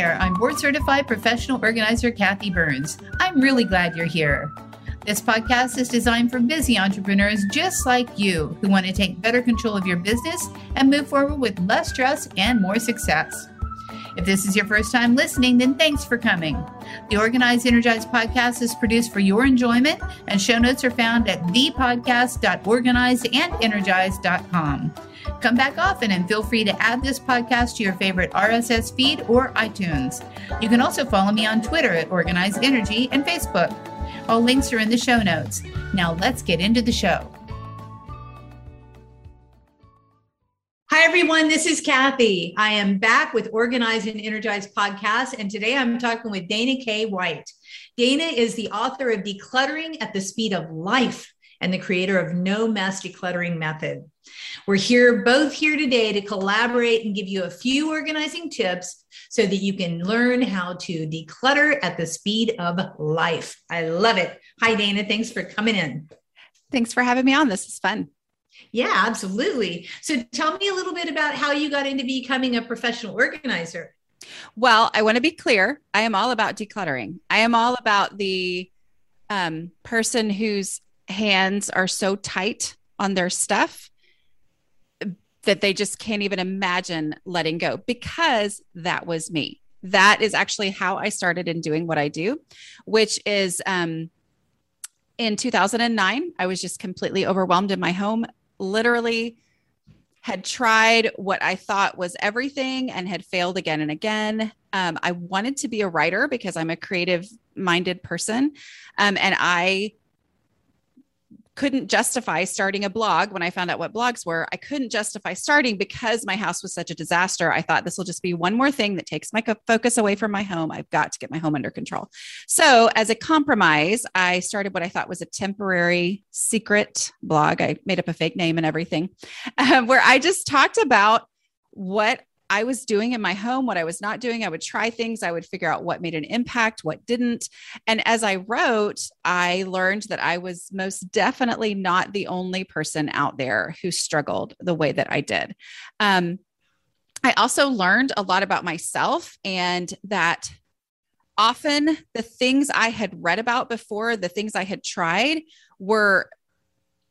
I'm board certified professional organizer Kathi Burns. I'm really glad you're here. This podcast is designed for busy entrepreneurs just like you who want to take better control of your business and move forward with less stress and more success. If this is your first time listening, then thanks for coming. The Organized Energized podcast is produced for your enjoyment, and show notes are found at thepodcast.organizedandenergize.com. Come back often and feel free to add this podcast to your favorite RSS feed or iTunes. You can also follow me on Twitter at Organized Energy and Facebook. All links are in the show notes. Now let's get into the show. Hi, everyone. This is Kathi. I am back with Organized and Energized podcast, and today I'm talking with Dana K. White. Dana is the author of Decluttering at the Speed of Life and the creator of No Mess Decluttering Method. We're here both here today to collaborate and give you a few organizing tips so that you can learn how to declutter at the speed of life. I love it. Hi, Dana. Thanks for coming in. Thanks for having me on. This is fun. Yeah, absolutely. So tell me a little bit about how you got into becoming a professional organizer. Well, I want to be clear. I am all about decluttering. I am all about the um, person whose hands are so tight on their stuff that they just can't even imagine letting go because that was me. That is actually how I started in doing what I do, which is um, in 2009, I was just completely overwhelmed in my home literally had tried what I thought was everything and had failed again and again. Um, I wanted to be a writer because I'm a creative minded person. Um, and I couldn't justify starting a blog when I found out what blogs were. I couldn't justify starting because my house was such a disaster. I thought this will just be one more thing that takes my focus away from my home. I've got to get my home under control. So, as a compromise, I started what I thought was a temporary secret blog. I made up a fake name and everything, um, where I just talked about what I was doing in my home, what I was not doing. I would try things, I would figure out what made an impact, what didn't. And as I wrote, I learned that I was most definitely not the only person out there who struggled the way that I did. Um, I also learned a lot about myself and that often the things I had read about before, the things I had tried were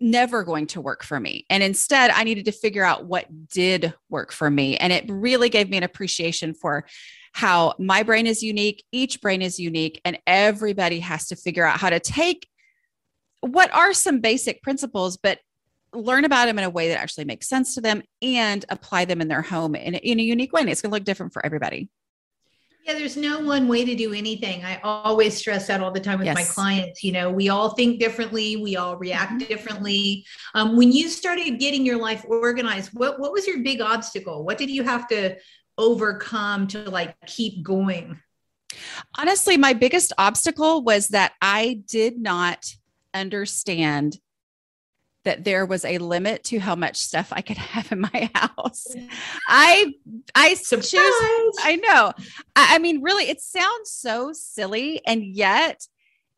never going to work for me. And instead, I needed to figure out what did work for me. And it really gave me an appreciation for how my brain is unique, each brain is unique, and everybody has to figure out how to take what are some basic principles, but learn about them in a way that actually makes sense to them and apply them in their home in, in a unique way. And it's going to look different for everybody. Yeah, there's no one way to do anything. I always stress that all the time with yes. my clients. You know, we all think differently, we all react mm-hmm. differently. Um, when you started getting your life organized, what what was your big obstacle? What did you have to overcome to like keep going? Honestly, my biggest obstacle was that I did not understand that there was a limit to how much stuff I could have in my house. I I Surprise. choose I know. I, I mean really it sounds so silly and yet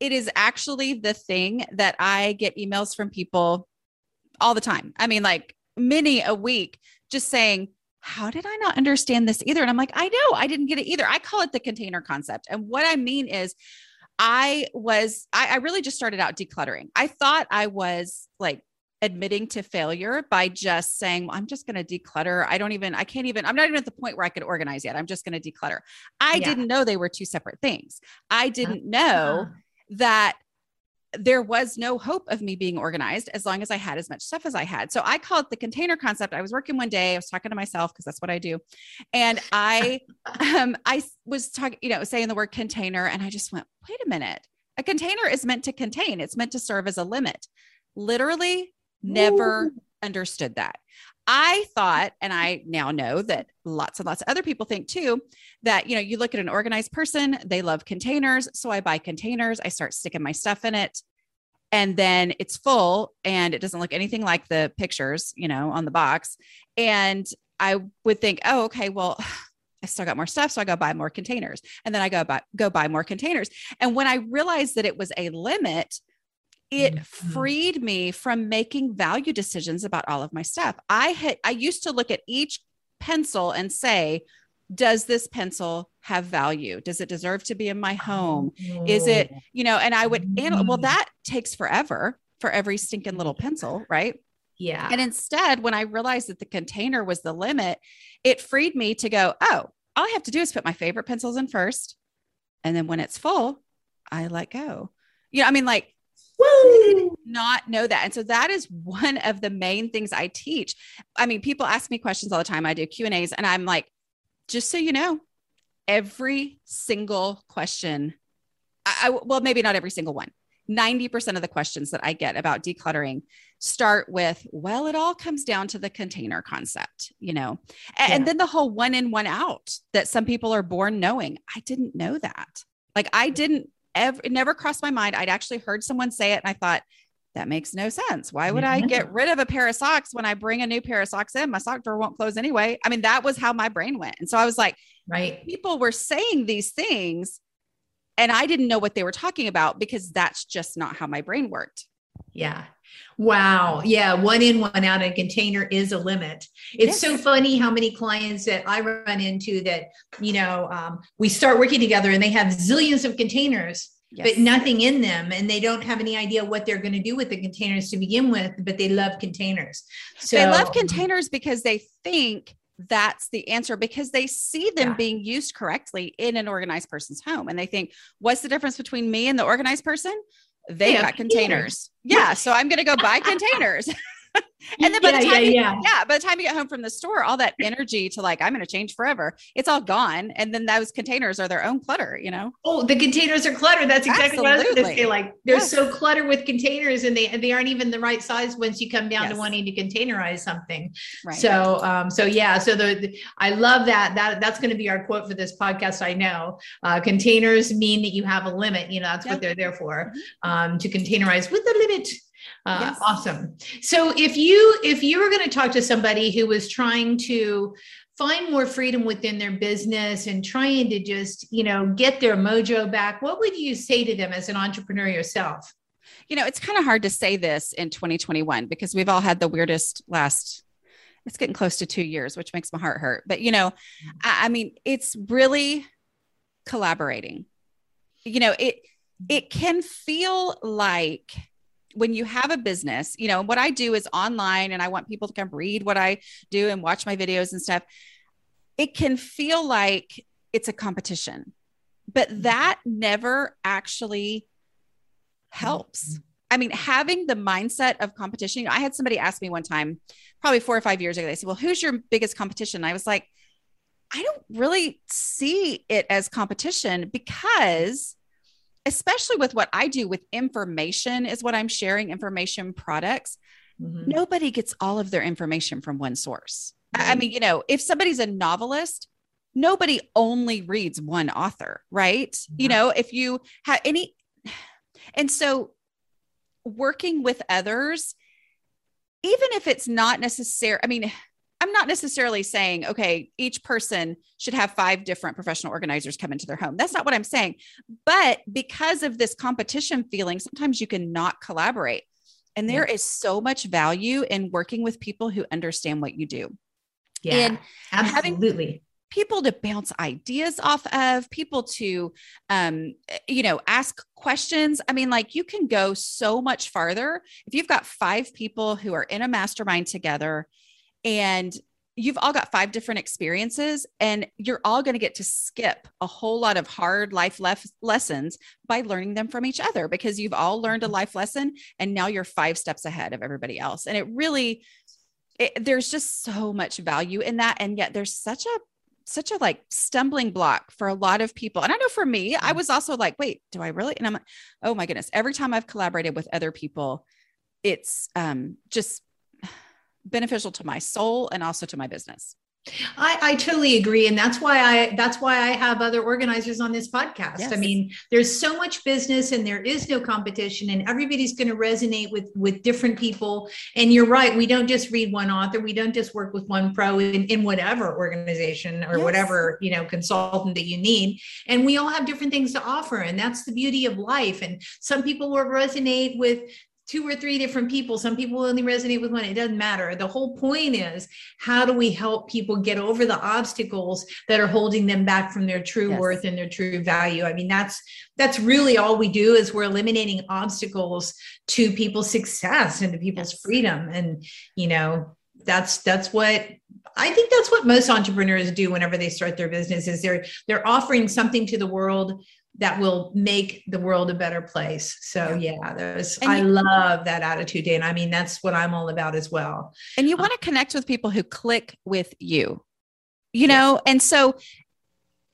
it is actually the thing that I get emails from people all the time. I mean like many a week just saying how did I not understand this either? And I'm like, I know I didn't get it either. I call it the container concept. And what I mean is, I was, I, I, really just started out decluttering. I thought I was like admitting to failure by just saying, well, I'm just going to declutter. I don't even, I can't even, I'm not even at the point where I could organize yet. I'm just going to declutter. I yeah. didn't know they were two separate things. I didn't uh, know uh, that there was no hope of me being organized as long as I had as much stuff as I had. So I call it the container concept. I was working one day, I was talking to myself because that's what I do. And I um I was talking, you know, saying the word container and I just went, "Wait a minute. A container is meant to contain. It's meant to serve as a limit." Literally Never Ooh. understood that. I thought, and I now know that lots and lots of other people think too, that, you know, you look at an organized person, they love containers. So I buy containers, I start sticking my stuff in it. And then it's full and it doesn't look anything like the pictures, you know, on the box. And I would think, oh, okay, well, I still got more stuff. So I go buy more containers. And then I go buy, go buy more containers. And when I realized that it was a limit, it mm-hmm. freed me from making value decisions about all of my stuff. I had I used to look at each pencil and say, does this pencil have value? Does it deserve to be in my home? Is it, oh. you know, and I would, well, mm. that takes forever for every stinking little pencil, right? Yeah. And instead, when I realized that the container was the limit, it freed me to go, oh, all I have to do is put my favorite pencils in first. And then when it's full, I let go. You know, I mean, like, Woo! not know that. And so that is one of the main things I teach. I mean, people ask me questions all the time. I do Q and A's and I'm like, just so you know, every single question, I, I well, maybe not every single one, 90% of the questions that I get about decluttering start with, well, it all comes down to the container concept, you know, and, yeah. and then the whole one in, one out that some people are born knowing. I didn't know that. Like, I didn't ever, it never crossed my mind. I'd actually heard someone say it and I thought, that makes no sense. Why would I get rid of a pair of socks when I bring a new pair of socks in? My sock drawer won't close anyway. I mean, that was how my brain went. And so I was like, right. People were saying these things and I didn't know what they were talking about because that's just not how my brain worked. Yeah. Wow. Yeah. One in, one out a container is a limit. It's yes. so funny how many clients that I run into that, you know, um, we start working together and they have zillions of containers. Yes. But nothing in them, and they don't have any idea what they're going to do with the containers to begin with. But they love containers. So they love containers because they think that's the answer because they see them yeah. being used correctly in an organized person's home and they think what's the difference between me and the organized person they yeah, got containers. Yeah so i'm going to go buy containers and then by yeah, the time yeah, you, yeah. yeah, by the time you get home from the store, all that energy to like, I'm going to change forever, it's all gone. And then those containers are their own clutter, you know? Oh, the containers are cluttered. That's exactly Absolutely. what I was going to say. Like they're yes. so cluttered with containers and they, they aren't even the right size once you come down yes. to wanting to containerize something. Right. So, um, so yeah, so the, the I love that, that that's going to be our quote for this podcast. I know, uh, containers mean that you have a limit, you know, that's yep. what they're there for, mm-hmm. um, to containerize with a limit. Uh, yes. Awesome. So if you if you were going to talk to somebody who was trying to find more freedom within their business and trying to just you know get their mojo back, what would you say to them as an entrepreneur yourself? You know, it's kind of hard to say this in 2021 because we've all had the weirdest last it's getting close to two years, which makes my heart hurt. But you know, I, I mean, it's really collaborating. You know, it it can feel like when you have a business, you know, what I do is online and I want people to come read what I do and watch my videos and stuff. It can feel like it's a competition, but mm-hmm. that never actually helps. Mm-hmm. I mean, having the mindset of competition, you know, I had somebody ask me one time, probably four or five years ago, they said, Well, who's your biggest competition? I was like, I don't really see it as competition because especially with what I do with information, is what I'm sharing information products. Mm-hmm. Nobody gets all of their information from one source. Right. I mean, you know, if somebody's a novelist, nobody only reads one author, right? You know, if you have any, and so working with others, even if it's not necessary, I mean, I'm not necessarily saying, okay, each person should have five different professional organizers come into their home. That's not what I'm saying. But because of this competition feeling, sometimes you can not collaborate. And there yeah. is so much value in working with people who understand what you do. Yeah, and absolutely. people to bounce ideas off of, people to, um, you know, ask questions. I mean, like you can go so much farther if you've got five people who are in a mastermind together and you've all got five different experiences and you're all going to get to skip a whole lot of hard life lef- lessons by learning them from each other because you've all learned a mm-hmm. life lesson and now you're five steps ahead of everybody else and it really it, there's just so much value in that and yet there's such a such a like stumbling block for a lot of people and i know for me i mm-hmm. was also like wait do i really and i'm like oh my goodness every time i've collaborated with other people it's um just beneficial to my soul and also to my business. I, I, totally agree. And that's why I that's why I have other organizers on this podcast. Yes. I mean, there's so much business and there is no competition and everybody's going to resonate with with different people. And you're right, we don't just read one author, we don't just work with one pro in, in whatever organization or yes. whatever, you know, consultant that you need. And we all have different things to offer. And that's the beauty of life. And some people will resonate with two or three different people. Some people only resonate with one. It doesn't matter. The whole point is how do we help people get over the obstacles that are holding them back from their true yes. worth and their true value? I mean, that's that's really all we do is we're eliminating obstacles to people's success and to people's yes. freedom. And you know, that's that's what I think that's what most entrepreneurs do whenever they start their business is they're they're offering something to the world that will make the world a better place. So yeah, there's I you, love that attitude, Dan. I mean, that's what I'm all about as well. And you um, want to connect with people who click with you, you know, and so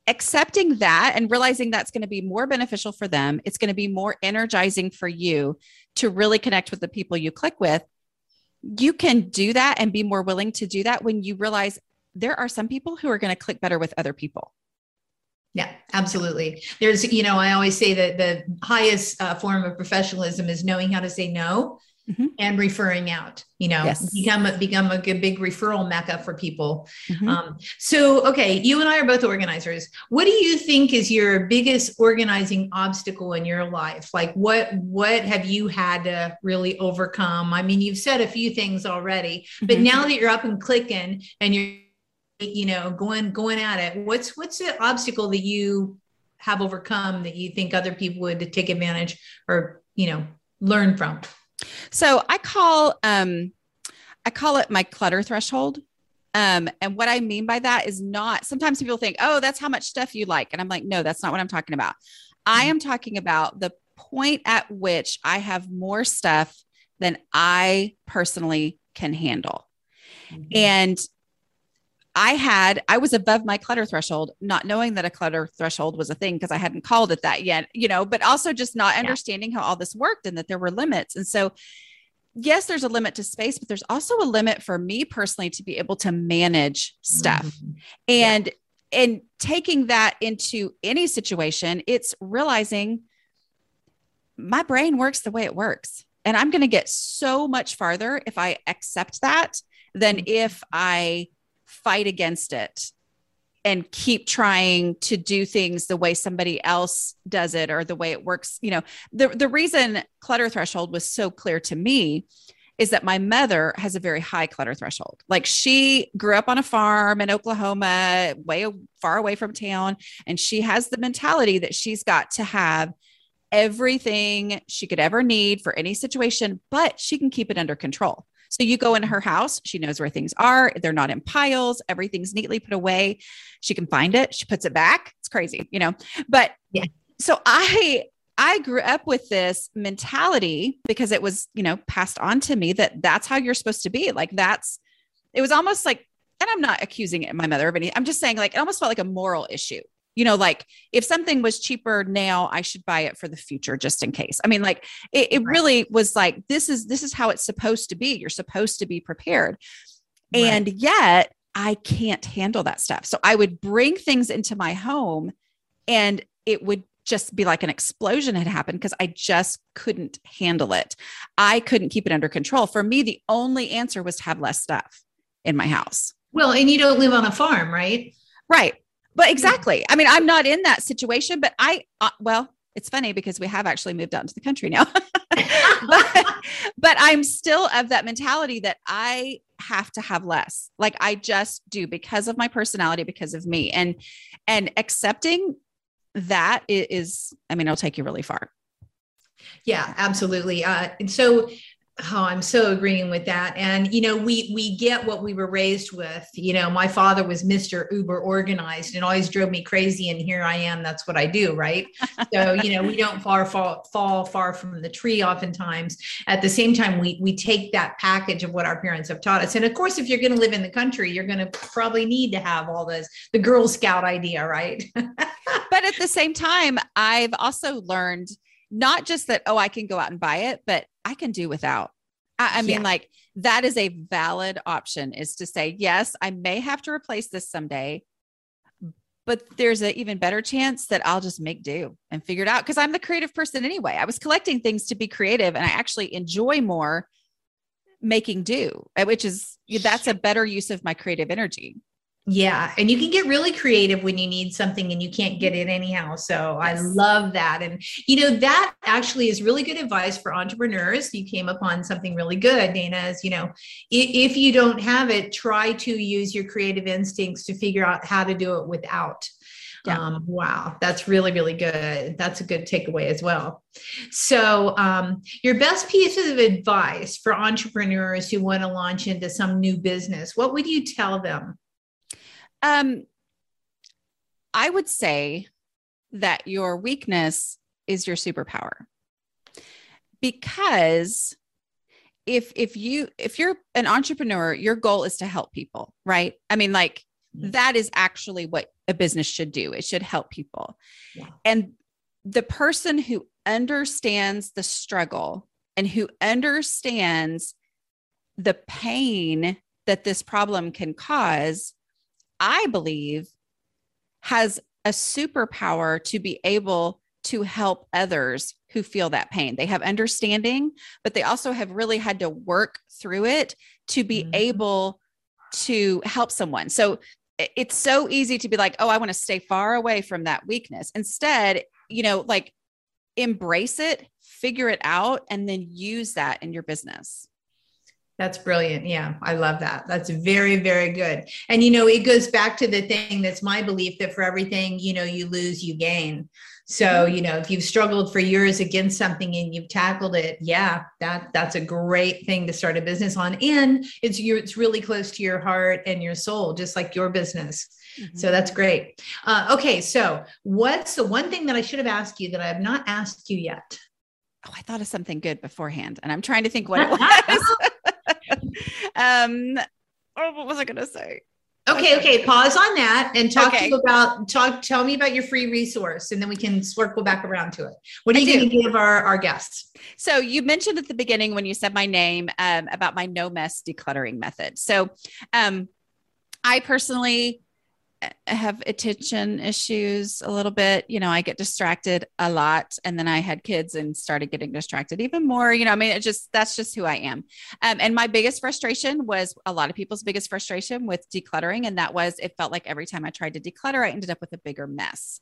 accepting that and realizing that's going to be more beneficial for them, it's going to be more energizing for you to really connect with the people you click with. You can do that and be more willing to do that when you realize there are some people who are going to click better with other people. Yeah, absolutely. There's, you know, I always say that the highest uh, form of professionalism is knowing how to say no mm-hmm. and referring out. You know, yes. become a, become a good big referral mecca for people. Mm-hmm. Um, so, okay, you and I are both organizers. What do you think is your biggest organizing obstacle in your life? Like, what what have you had to really overcome? I mean, you've said a few things already, but mm-hmm. now that you're up and clicking and you're you know going going at it. What's what's the obstacle that you have overcome that you think other people would take advantage or you know learn from? So i call um i call it my clutter threshold. Um and what i mean by that is not sometimes people think oh that's how much stuff you like. And i'm like no that's not what i'm talking about. I mm-hmm. am talking about the point at which i have more stuff than i personally can handle. Mm-hmm. and I had, I was above my clutter threshold, not knowing that a clutter threshold was a thing because I hadn't called it that yet, you know, but also just not understanding yeah. how all this worked and that there were limits. And so, yes, there's a limit to space, but there's also a limit for me personally to be able to manage stuff. Mm-hmm. And, yeah. and taking that into any situation, it's realizing my brain works the way it works. And I'm going to get so much farther if I accept that than mm-hmm. if I fight against it and keep trying to do things the way somebody else does it or the way it works. You know the the reason clutter threshold was so clear to me is that my mother has a very high clutter threshold. Like she grew up on a farm in Oklahoma way far away from town and she has the mentality that she's got to have everything she could ever need for any situation but she can keep it under control so you go in her house, she knows where things are. They're not in piles, everything's neatly put away. She can find it, she puts it back. It's crazy, you know. But yeah. So I I grew up with this mentality because it was, you know, passed on to me that that's how you're supposed to be. Like that's it was almost like and I'm not accusing my mother of any. I'm just saying like it almost felt like a moral issue you know like if something was cheaper now i should buy it for the future just in case i mean like it, it right. really was like this is this is how it's supposed to be you're supposed to be prepared right. and yet i can't handle that stuff so i would bring things into my home and it would just be like an explosion had happened because I just couldn't handle it. I couldn't keep it under control. For me, the only answer was to have less stuff in my house. Well, and you don't live on a farm, right? Right. But exactly. I mean, I'm not in that situation, but I, uh, well, it's funny because we have actually moved out into the country now. but, but I'm still of that mentality that I have to have less. Like I just do because of my personality, because of me. And and accepting that is, I mean, it'll take you really far. Yeah, absolutely. Uh, and so Oh, I'm so agreeing with that. And you know, we we get what we were raised with. You know, my father was Mr. Uber organized and always drove me crazy. And here I am. That's what I do, right? so, you know, we don't far fall fall far from the tree oftentimes. At the same time, we we take that package of what our parents have taught us. And of course, if you're going to live in the country, you're going to probably need to have all this the Girl Scout idea, right? but at the same time, I've also learned not just that, oh, I can go out and buy it, but I can do without. I, I mean, yeah. like that is a valid option is to say, yes, I may have to replace this someday, but there's an even better chance that I'll just make do and figure it out because I'm the creative person anyway. I was collecting things to be creative and I actually enjoy more making do, uh, which is that's a better use of my creative energy. Yeah. And you can get really creative when you need something and you can't get it anyhow. So yes. I love that. And, you know, that actually is really good advice for entrepreneurs. You came upon something really good, Dana, is, you know, if you don't have it, try to use your creative instincts to figure out how to do it without. Yeah. Um, wow, that's really, really good. That's a good takeaway as well. So, um, your best pieces of advice for entrepreneurs who want to launch into some new business, what would you tell them? Um, I would say that your weakness is your superpower. Because if if you if you're an entrepreneur, your goal is to help people, right? I mean like mm-hmm. that is actually what a business should do. It should help people. Yeah. And the person who understands the struggle and who understands the pain that this problem can cause I believe, has a superpower to be able to help others who feel that pain. They have understanding, but they also have really had to work through it to be mm-hmm. able to help someone. So it's so easy to be like, oh, I want to stay far away from that weakness. Instead, you know, like embrace it, figure it out, and then use that in your business. That's brilliant. Yeah, I love that. That's very, very good. And, you know, it goes back to the thing that's my belief that for everything, you know, you lose, you gain. So, mm-hmm. you know, if you've struggled for years against something and you've tackled it, yeah, that that's a great thing to start a business on. And it's your it's really close to your heart and your soul, just like your business. Mm-hmm. So that's great. Uh, okay, so what's the one thing that I should have asked you that I have not asked you yet? Oh, I thought of something good beforehand, and I'm trying to think what it was. um, oh, what was I going to say? Okay, okay. Pause on that and talk okay. to you about talk. Tell me about your free resource, and then we can circle back around to it. What are you going to give our our guests? So you mentioned at the beginning when you said my name um, about my no mess decluttering method. So, um, I personally have attention issues a little bit. You know, I get distracted a lot. And then I had kids and started getting distracted even more. You know, I mean, it just, that's just who I am. Um, and my biggest frustration was a lot of people's biggest frustration with decluttering. And that was it felt like every time I tried to declutter, I ended up with a bigger mess.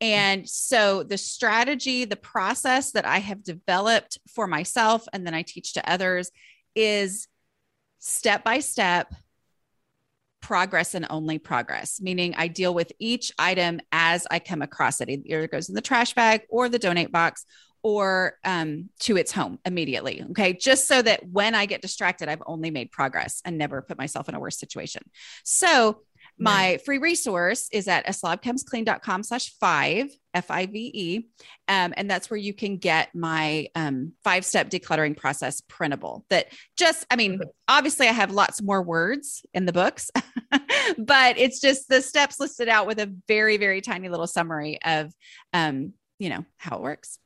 And so the strategy, the process that I have developed for myself and then I teach to others is step by step progress and only progress, meaning I deal with each item as I come across it. Either it goes in the trash bag or the donate box or um, to its home immediately. Okay. Just so that when I get distracted, I've only made progress and never put myself in a worse situation. So my free resource is at aslobcomesclean.com slash five, F-I-V-E. Um, and that's where you can get my um, five-step decluttering process printable that just, I mean, obviously I have lots more words in the books, but it's just the steps listed out with a very, very tiny little summary of, um, you know, how it works.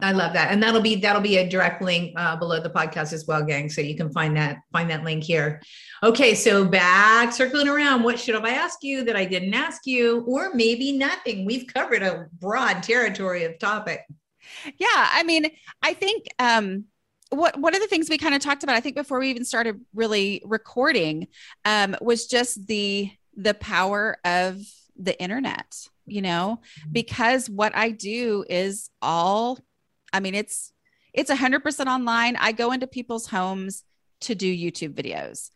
I love that, and that'll be that'll be a direct link uh, below the podcast as well, gang. So you can find that find that link here. Okay, so back circling around. What should I ask you that I didn't ask you, or maybe nothing? We've covered a broad territory of topic. Yeah, I mean, I think um, what one of the things we kind of talked about, I think before we even started really recording, um, was just the the power of the internet. You know, mm-hmm. because what I do is all I mean, it's it's 100% online. I go into people's homes to do YouTube videos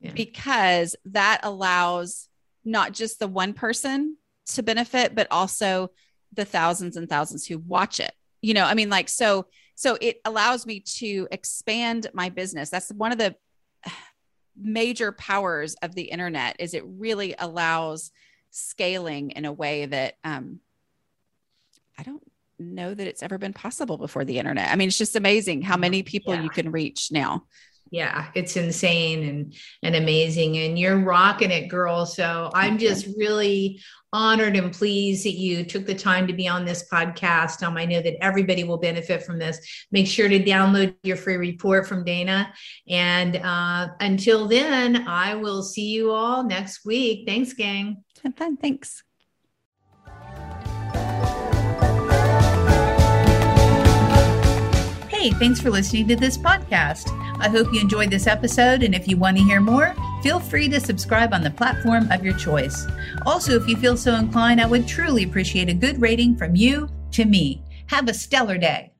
yeah. because that allows not just the one person to benefit, but also the thousands and thousands who watch it. You know, I mean, like, so, so it allows me to expand my business. That's one of the major powers of the internet is it really allows scaling in a way that um, I don't know that it's ever been possible before the internet. I mean, it's just amazing how many people yeah. you can reach now. Yeah, it's insane and and amazing and you're rocking it girl. So I'm just really honored and pleased that you took the time to be on this podcast. Um, I know that everybody will benefit from this. Make sure to download your free report from Dana. And uh, until then, I will see you all next week. Thanks, gang. Have fun. Thanks. Hey, thanks for listening to this podcast. I hope you enjoyed this episode. And if you want to hear more, Feel free to subscribe on the platform of your choice. Also, if you feel so inclined, I would truly appreciate a good rating from you to me. Have a stellar day.